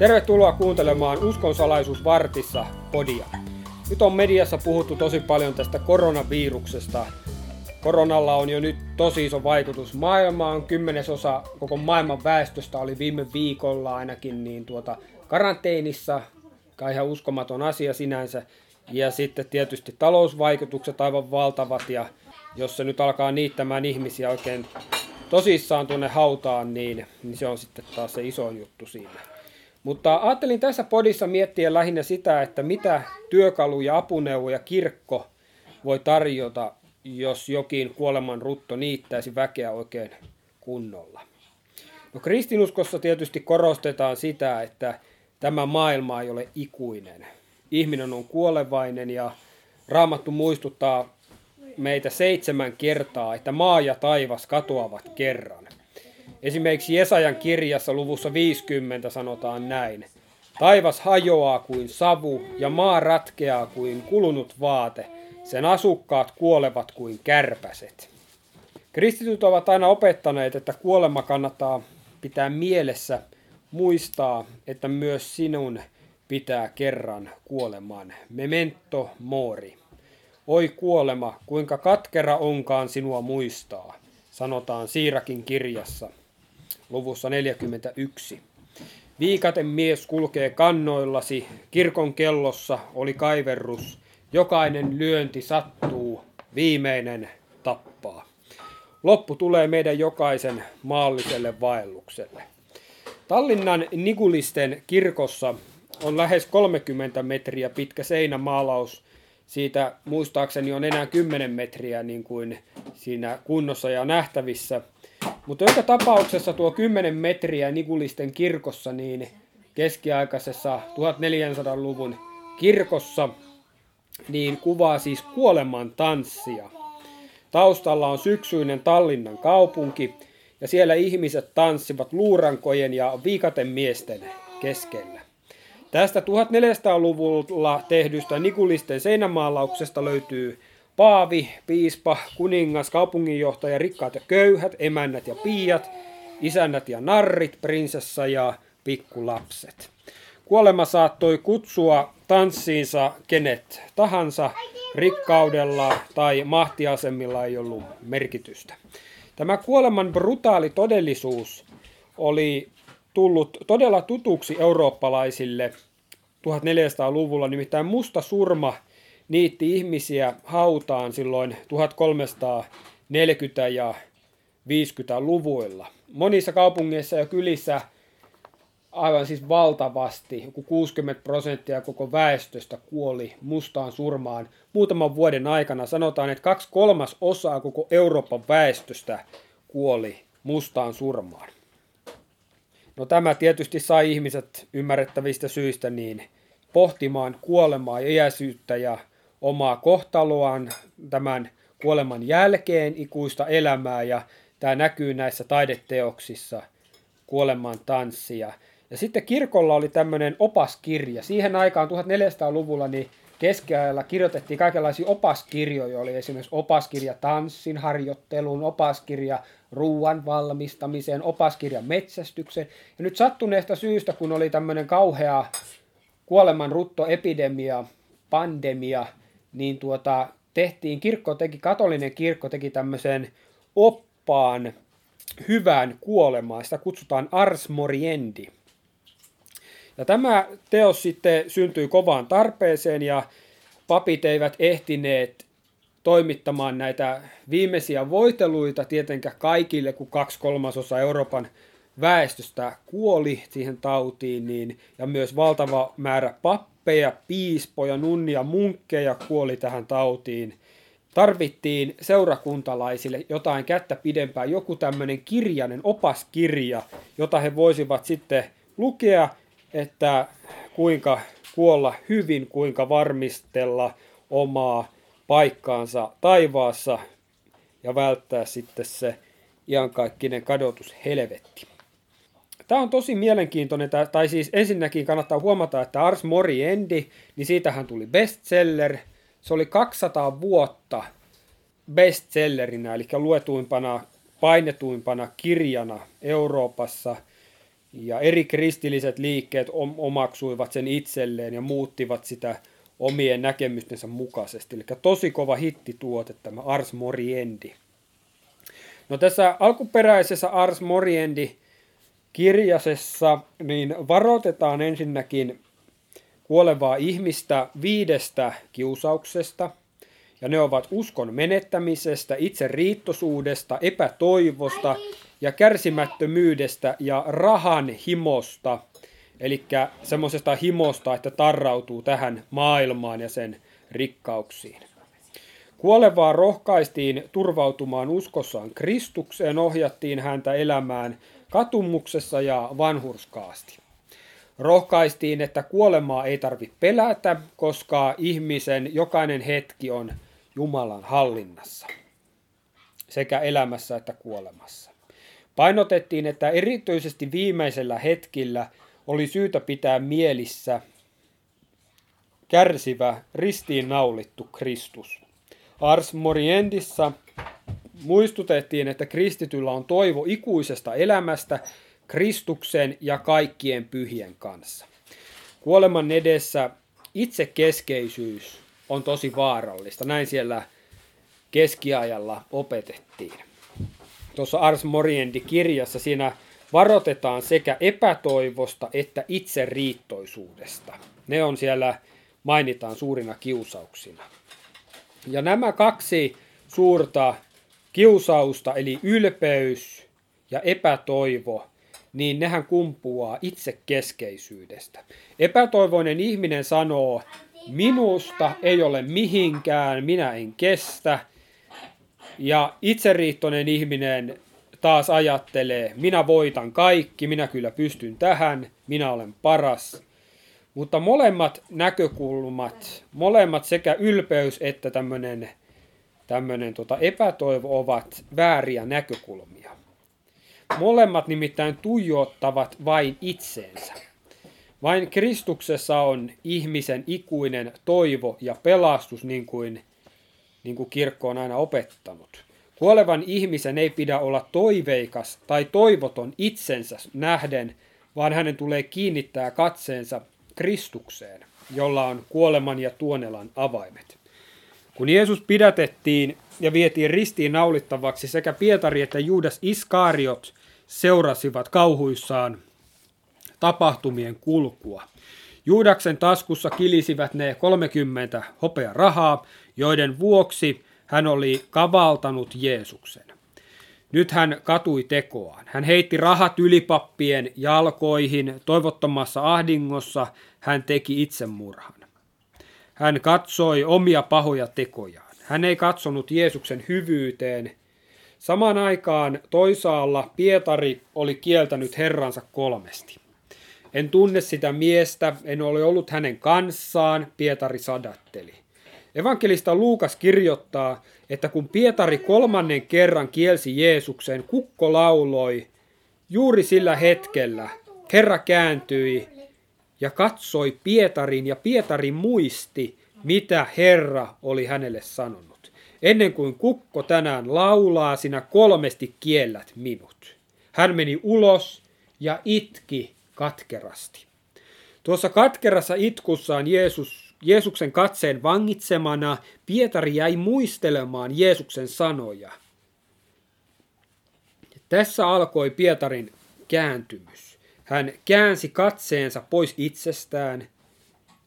Tervetuloa kuuntelemaan Uskon salaisuus vartissa podia. Nyt on mediassa puhuttu tosi paljon tästä koronaviruksesta. Koronalla on jo nyt tosi iso vaikutus maailmaan. Kymmenesosa koko maailman väestöstä oli viime viikolla ainakin niin tuota karanteenissa. Kai ihan uskomaton asia sinänsä. Ja sitten tietysti talousvaikutukset aivan valtavat ja jos se nyt alkaa niittämään ihmisiä oikein tosissaan tuonne hautaan, niin, niin se on sitten taas se iso juttu siinä. Mutta ajattelin tässä podissa miettiä lähinnä sitä, että mitä työkaluja, apuneuvoja kirkko voi tarjota, jos jokin kuoleman rutto niittäisi väkeä oikein kunnolla. No kristinuskossa tietysti korostetaan sitä, että tämä maailma ei ole ikuinen. Ihminen on kuolevainen ja Raamattu muistuttaa meitä seitsemän kertaa, että maa ja taivas katoavat kerran. Esimerkiksi Jesajan kirjassa luvussa 50 sanotaan näin. Taivas hajoaa kuin savu ja maa ratkeaa kuin kulunut vaate. Sen asukkaat kuolevat kuin kärpäset. Kristityt ovat aina opettaneet, että kuolema kannattaa pitää mielessä, muistaa, että myös sinun pitää kerran kuoleman. Memento mori. Oi kuolema, kuinka katkera onkaan sinua muistaa, sanotaan Siirakin kirjassa, luvussa 41. Viikaten mies kulkee kannoillasi, kirkon kellossa oli kaiverrus, jokainen lyönti sattuu, viimeinen tappaa. Loppu tulee meidän jokaisen maalliselle vaellukselle. Tallinnan Nigulisten kirkossa on lähes 30 metriä pitkä seinämaalaus siitä muistaakseni on enää 10 metriä niin kuin siinä kunnossa ja nähtävissä. Mutta joka tapauksessa tuo 10 metriä Nikulisten kirkossa, niin keskiaikaisessa 1400-luvun kirkossa, niin kuvaa siis kuoleman tanssia. Taustalla on syksyinen Tallinnan kaupunki, ja siellä ihmiset tanssivat luurankojen ja viikaten miesten keskellä. Tästä 1400-luvulla tehdystä Nikulisten seinämaalauksesta löytyy paavi, piispa, kuningas, kaupunginjohtaja, rikkaat ja köyhät, emännät ja piiat, isännät ja narrit, prinsessa ja pikkulapset. Kuolema saattoi kutsua tanssiinsa kenet tahansa, rikkaudella tai mahtiasemilla ei ollut merkitystä. Tämä kuoleman brutaali todellisuus oli tullut todella tutuksi eurooppalaisille 1400-luvulla, nimittäin musta surma niitti ihmisiä hautaan silloin 1340- ja 50-luvuilla. Monissa kaupungeissa ja kylissä aivan siis valtavasti, joku 60 prosenttia koko väestöstä kuoli mustaan surmaan muutaman vuoden aikana. Sanotaan, että kaksi kolmas osaa koko Euroopan väestöstä kuoli mustaan surmaan. No tämä tietysti sai ihmiset ymmärrettävistä syistä niin pohtimaan kuolemaa ja iäisyyttä ja omaa kohtaloaan tämän kuoleman jälkeen ikuista elämää ja tämä näkyy näissä taideteoksissa kuoleman tanssia. Ja sitten kirkolla oli tämmöinen opaskirja. Siihen aikaan 1400-luvulla niin keskiajalla kirjoitettiin kaikenlaisia opaskirjoja. Oli esimerkiksi opaskirja tanssin harjoitteluun, opaskirja ruoan valmistamiseen, opaskirja metsästykseen. Ja nyt sattuneesta syystä, kun oli tämmöinen kauhea kuoleman ruttoepidemia, pandemia, niin tuota, tehtiin, kirkko teki, katolinen kirkko teki tämmöisen oppaan hyvään kuolemaan. Sitä kutsutaan Ars Moriendi. Ja tämä teos sitten syntyi kovaan tarpeeseen ja papit eivät ehtineet toimittamaan näitä viimeisiä voiteluita tietenkään kaikille, kun kaksi kolmasosa Euroopan väestöstä kuoli siihen tautiin, niin, ja myös valtava määrä pappeja, piispoja, nunnia, munkkeja kuoli tähän tautiin. Tarvittiin seurakuntalaisille jotain kättä pidempään, joku tämmöinen kirjainen opaskirja, jota he voisivat sitten lukea, että kuinka kuolla hyvin, kuinka varmistella omaa paikkaansa taivaassa ja välttää sitten se iankaikkinen kadotus helvetti. Tämä on tosi mielenkiintoinen, tai siis ensinnäkin kannattaa huomata, että Ars Moriendi, niin siitähän tuli bestseller. Se oli 200 vuotta bestsellerinä, eli luetuimpana, painetuimpana kirjana Euroopassa. Ja eri kristilliset liikkeet omaksuivat sen itselleen ja muuttivat sitä omien näkemystensä mukaisesti. Eli tosi kova hittituote tämä Ars Moriendi. No tässä alkuperäisessä Ars Moriendi kirjasessa niin varoitetaan ensinnäkin kuolevaa ihmistä viidestä kiusauksesta. Ja ne ovat uskon menettämisestä, itse riittosuudesta, epätoivosta ja kärsimättömyydestä ja rahan himosta. Eli semmoisesta himosta, että tarrautuu tähän maailmaan ja sen rikkauksiin. Kuolevaa rohkaistiin turvautumaan uskossaan Kristukseen, ohjattiin häntä elämään katumuksessa ja vanhurskaasti. Rohkaistiin, että kuolemaa ei tarvitse pelätä, koska ihmisen jokainen hetki on Jumalan hallinnassa, sekä elämässä että kuolemassa. Painotettiin, että erityisesti viimeisellä hetkillä oli syytä pitää mielissä kärsivä ristiinnaulittu Kristus. Ars Moriendissa muistutettiin, että kristityllä on toivo ikuisesta elämästä Kristuksen ja kaikkien pyhien kanssa. Kuoleman edessä itsekeskeisyys on tosi vaarallista. Näin siellä keskiajalla opetettiin. Tuossa Ars Moriendi-kirjassa siinä varoitetaan sekä epätoivosta että itseriittoisuudesta. Ne on siellä, mainitaan suurina kiusauksina. Ja nämä kaksi suurta kiusausta, eli ylpeys ja epätoivo, niin nehän kumpuaa itsekeskeisyydestä. Epätoivoinen ihminen sanoo, minusta ei ole mihinkään, minä en kestä. Ja itseriittoinen ihminen taas ajattelee, minä voitan kaikki, minä kyllä pystyn tähän, minä olen paras. Mutta molemmat näkökulmat, molemmat sekä ylpeys että tämmöinen tämmöinen tota epätoivo ovat vääriä näkökulmia. Molemmat nimittäin tuijottavat vain itseensä. Vain Kristuksessa on ihmisen ikuinen toivo ja pelastus, niin kuin, niin kuin kirkko on aina opettanut. Kuolevan ihmisen ei pidä olla toiveikas tai toivoton itsensä nähden, vaan hänen tulee kiinnittää katseensa Kristukseen, jolla on kuoleman ja tuonelan avaimet. Kun Jeesus pidätettiin ja vietiin ristiin naulittavaksi, sekä Pietari että Juudas Iskariot seurasivat kauhuissaan tapahtumien kulkua. Juudaksen taskussa kilisivät ne 30 hopea rahaa, joiden vuoksi hän oli kavaltanut Jeesuksen. Nyt hän katui tekoaan. Hän heitti rahat ylipappien jalkoihin, toivottomassa ahdingossa hän teki itsemurhan. Hän katsoi omia pahoja tekojaan. Hän ei katsonut Jeesuksen hyvyyteen. Samaan aikaan toisaalla Pietari oli kieltänyt Herransa kolmesti. En tunne sitä miestä, en ole ollut hänen kanssaan, Pietari sadatteli. Evankelista Luukas kirjoittaa, että kun Pietari kolmannen kerran kielsi Jeesuksen, kukko lauloi, juuri sillä hetkellä Herra kääntyi ja katsoi Pietarin ja Pietari muisti, mitä Herra oli hänelle sanonut. Ennen kuin kukko tänään laulaa, sinä kolmesti kiellät minut. Hän meni ulos ja itki katkerasti. Tuossa katkerassa itkussaan Jeesus, Jeesuksen katseen vangitsemana Pietari jäi muistelemaan Jeesuksen sanoja. Tässä alkoi Pietarin kääntymys. Hän käänsi katseensa pois itsestään.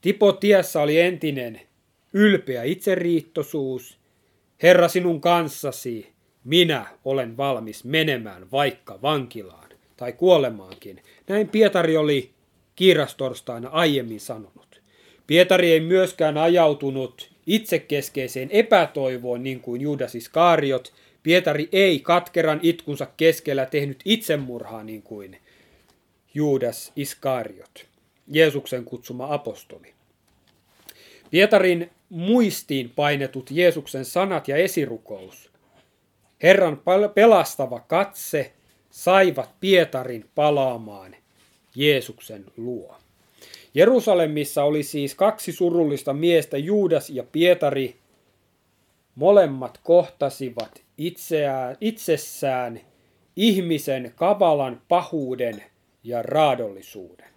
Tipo tiessä oli entinen ylpeä itseriittoisuus. Herra sinun kanssasi, minä olen valmis menemään vaikka vankilaan tai kuolemaankin. Näin Pietari oli kiirastorstaina aiemmin sanonut. Pietari ei myöskään ajautunut itsekeskeiseen epätoivoon niin kuin Judas Iskariot. Pietari ei katkeran itkunsa keskellä tehnyt itsemurhaa niin kuin Juudas Iskariot, Jeesuksen kutsuma apostoli. Pietarin muistiin painetut Jeesuksen sanat ja esirukous, Herran pelastava katse saivat Pietarin palaamaan Jeesuksen luo. Jerusalemissa oli siis kaksi surullista miestä, Juudas ja Pietari. Molemmat kohtasivat itseään, itsessään ihmisen kavalan pahuuden ja raadollisuuden.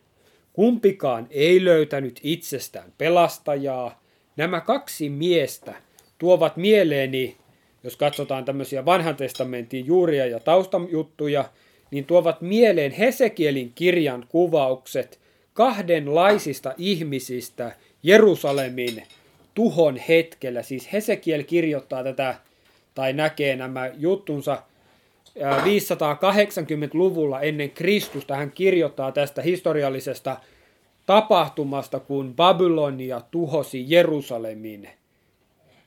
Kumpikaan ei löytänyt itsestään pelastajaa. Nämä kaksi miestä tuovat mieleeni, jos katsotaan tämmöisiä vanhan testamentin juuria ja taustajuttuja, niin tuovat mieleen Hesekielin kirjan kuvaukset kahdenlaisista ihmisistä Jerusalemin tuhon hetkellä. Siis Hesekiel kirjoittaa tätä tai näkee nämä juttunsa 580-luvulla ennen Kristusta. Hän kirjoittaa tästä historiallisesta tapahtumasta, kun Babylonia tuhosi Jerusalemin.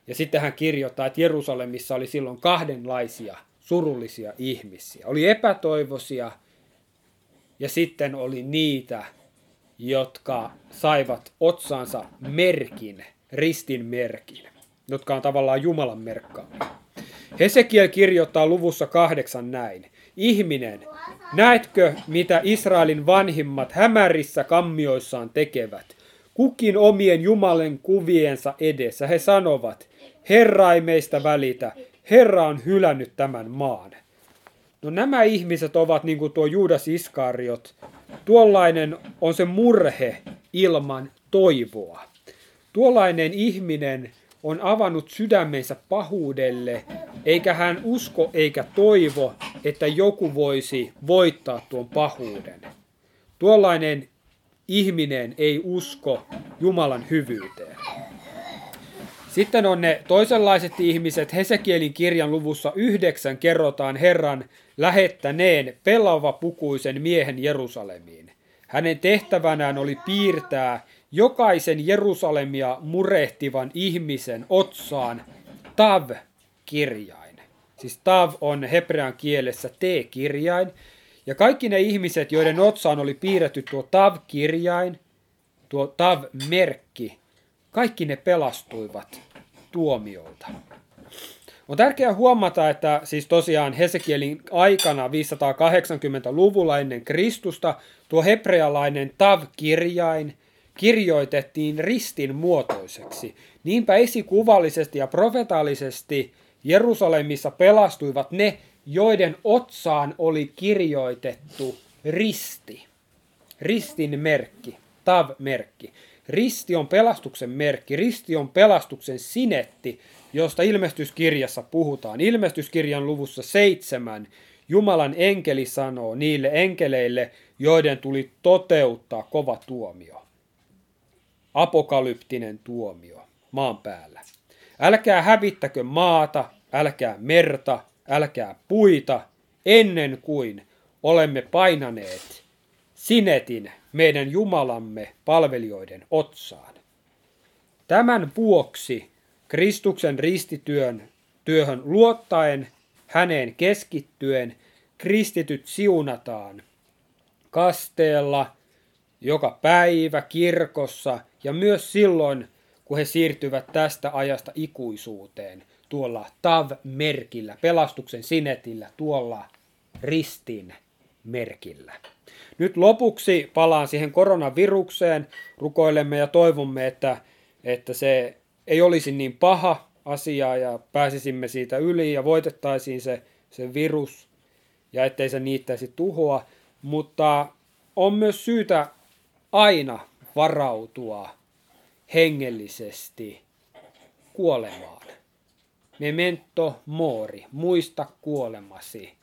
Ja sitten hän kirjoittaa, että Jerusalemissa oli silloin kahdenlaisia surullisia ihmisiä. Oli epätoivoisia ja sitten oli niitä, jotka saivat otsaansa merkin, ristin merkin, jotka on tavallaan Jumalan merkkaamia. Hesekiel kirjoittaa luvussa kahdeksan näin. Ihminen, näetkö mitä Israelin vanhimmat hämärissä kammioissaan tekevät? Kukin omien Jumalen kuviensa edessä he sanovat, Herra ei meistä välitä, Herra on hylännyt tämän maan. No nämä ihmiset ovat niin kuin tuo Juudas Iskariot. Tuollainen on se murhe ilman toivoa. Tuollainen ihminen on avannut sydämensä pahuudelle, eikä hän usko eikä toivo, että joku voisi voittaa tuon pahuuden. Tuollainen ihminen ei usko Jumalan hyvyyteen. Sitten on ne toisenlaiset ihmiset. Hesekielin kirjan luvussa yhdeksän kerrotaan Herran lähettäneen pelava pukuisen miehen Jerusalemiin. Hänen tehtävänään oli piirtää jokaisen Jerusalemia murehtivan ihmisen otsaan Tav-kirjain. Siis Tav on hebrean kielessä T-kirjain. Ja kaikki ne ihmiset, joiden otsaan oli piirretty tuo Tav-kirjain, tuo Tav-merkki, kaikki ne pelastuivat tuomiolta. On tärkeää huomata, että siis tosiaan Hesekielin aikana 580-luvulla ennen Kristusta tuo hebrealainen Tav-kirjain kirjoitettiin ristin muotoiseksi. Niinpä esikuvallisesti ja profetaalisesti Jerusalemissa pelastuivat ne, joiden otsaan oli kirjoitettu risti. Ristin merkki, Tav-merkki. Risti on pelastuksen merkki, risti on pelastuksen sinetti, josta ilmestyskirjassa puhutaan. Ilmestyskirjan luvussa seitsemän Jumalan enkeli sanoo niille enkeleille, joiden tuli toteuttaa kova tuomio. Apokalyptinen tuomio maan päällä. Älkää hävittäkö maata, älkää merta, älkää puita, ennen kuin olemme painaneet sinetin meidän Jumalamme palvelijoiden otsaan. Tämän vuoksi Kristuksen ristityön työhön luottaen, häneen keskittyen, kristityt siunataan kasteella, joka päivä kirkossa ja myös silloin, kun he siirtyvät tästä ajasta ikuisuuteen tuolla Tav-merkillä, pelastuksen sinetillä, tuolla ristin merkillä. Nyt lopuksi palaan siihen koronavirukseen. Rukoilemme ja toivomme, että, että se ei olisi niin paha asia ja pääsisimme siitä yli ja voitettaisiin se, se virus ja ettei se niittäisi tuhoa. Mutta on myös syytä aina varautua hengellisesti kuolemaan. Memento mori, muista kuolemasi.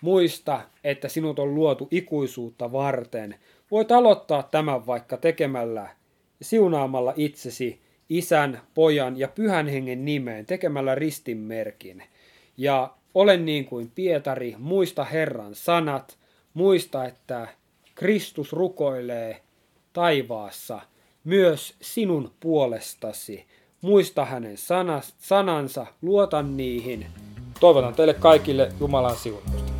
Muista, että sinut on luotu ikuisuutta varten. Voit aloittaa tämän vaikka tekemällä siunaamalla itsesi isän, pojan ja pyhän hengen nimeen tekemällä ristinmerkin. Ja ole niin kuin Pietari, muista Herran sanat, muista, että Kristus rukoilee taivaassa myös sinun puolestasi. Muista hänen sanansa, luota niihin. Toivotan teille kaikille Jumalan siunausta.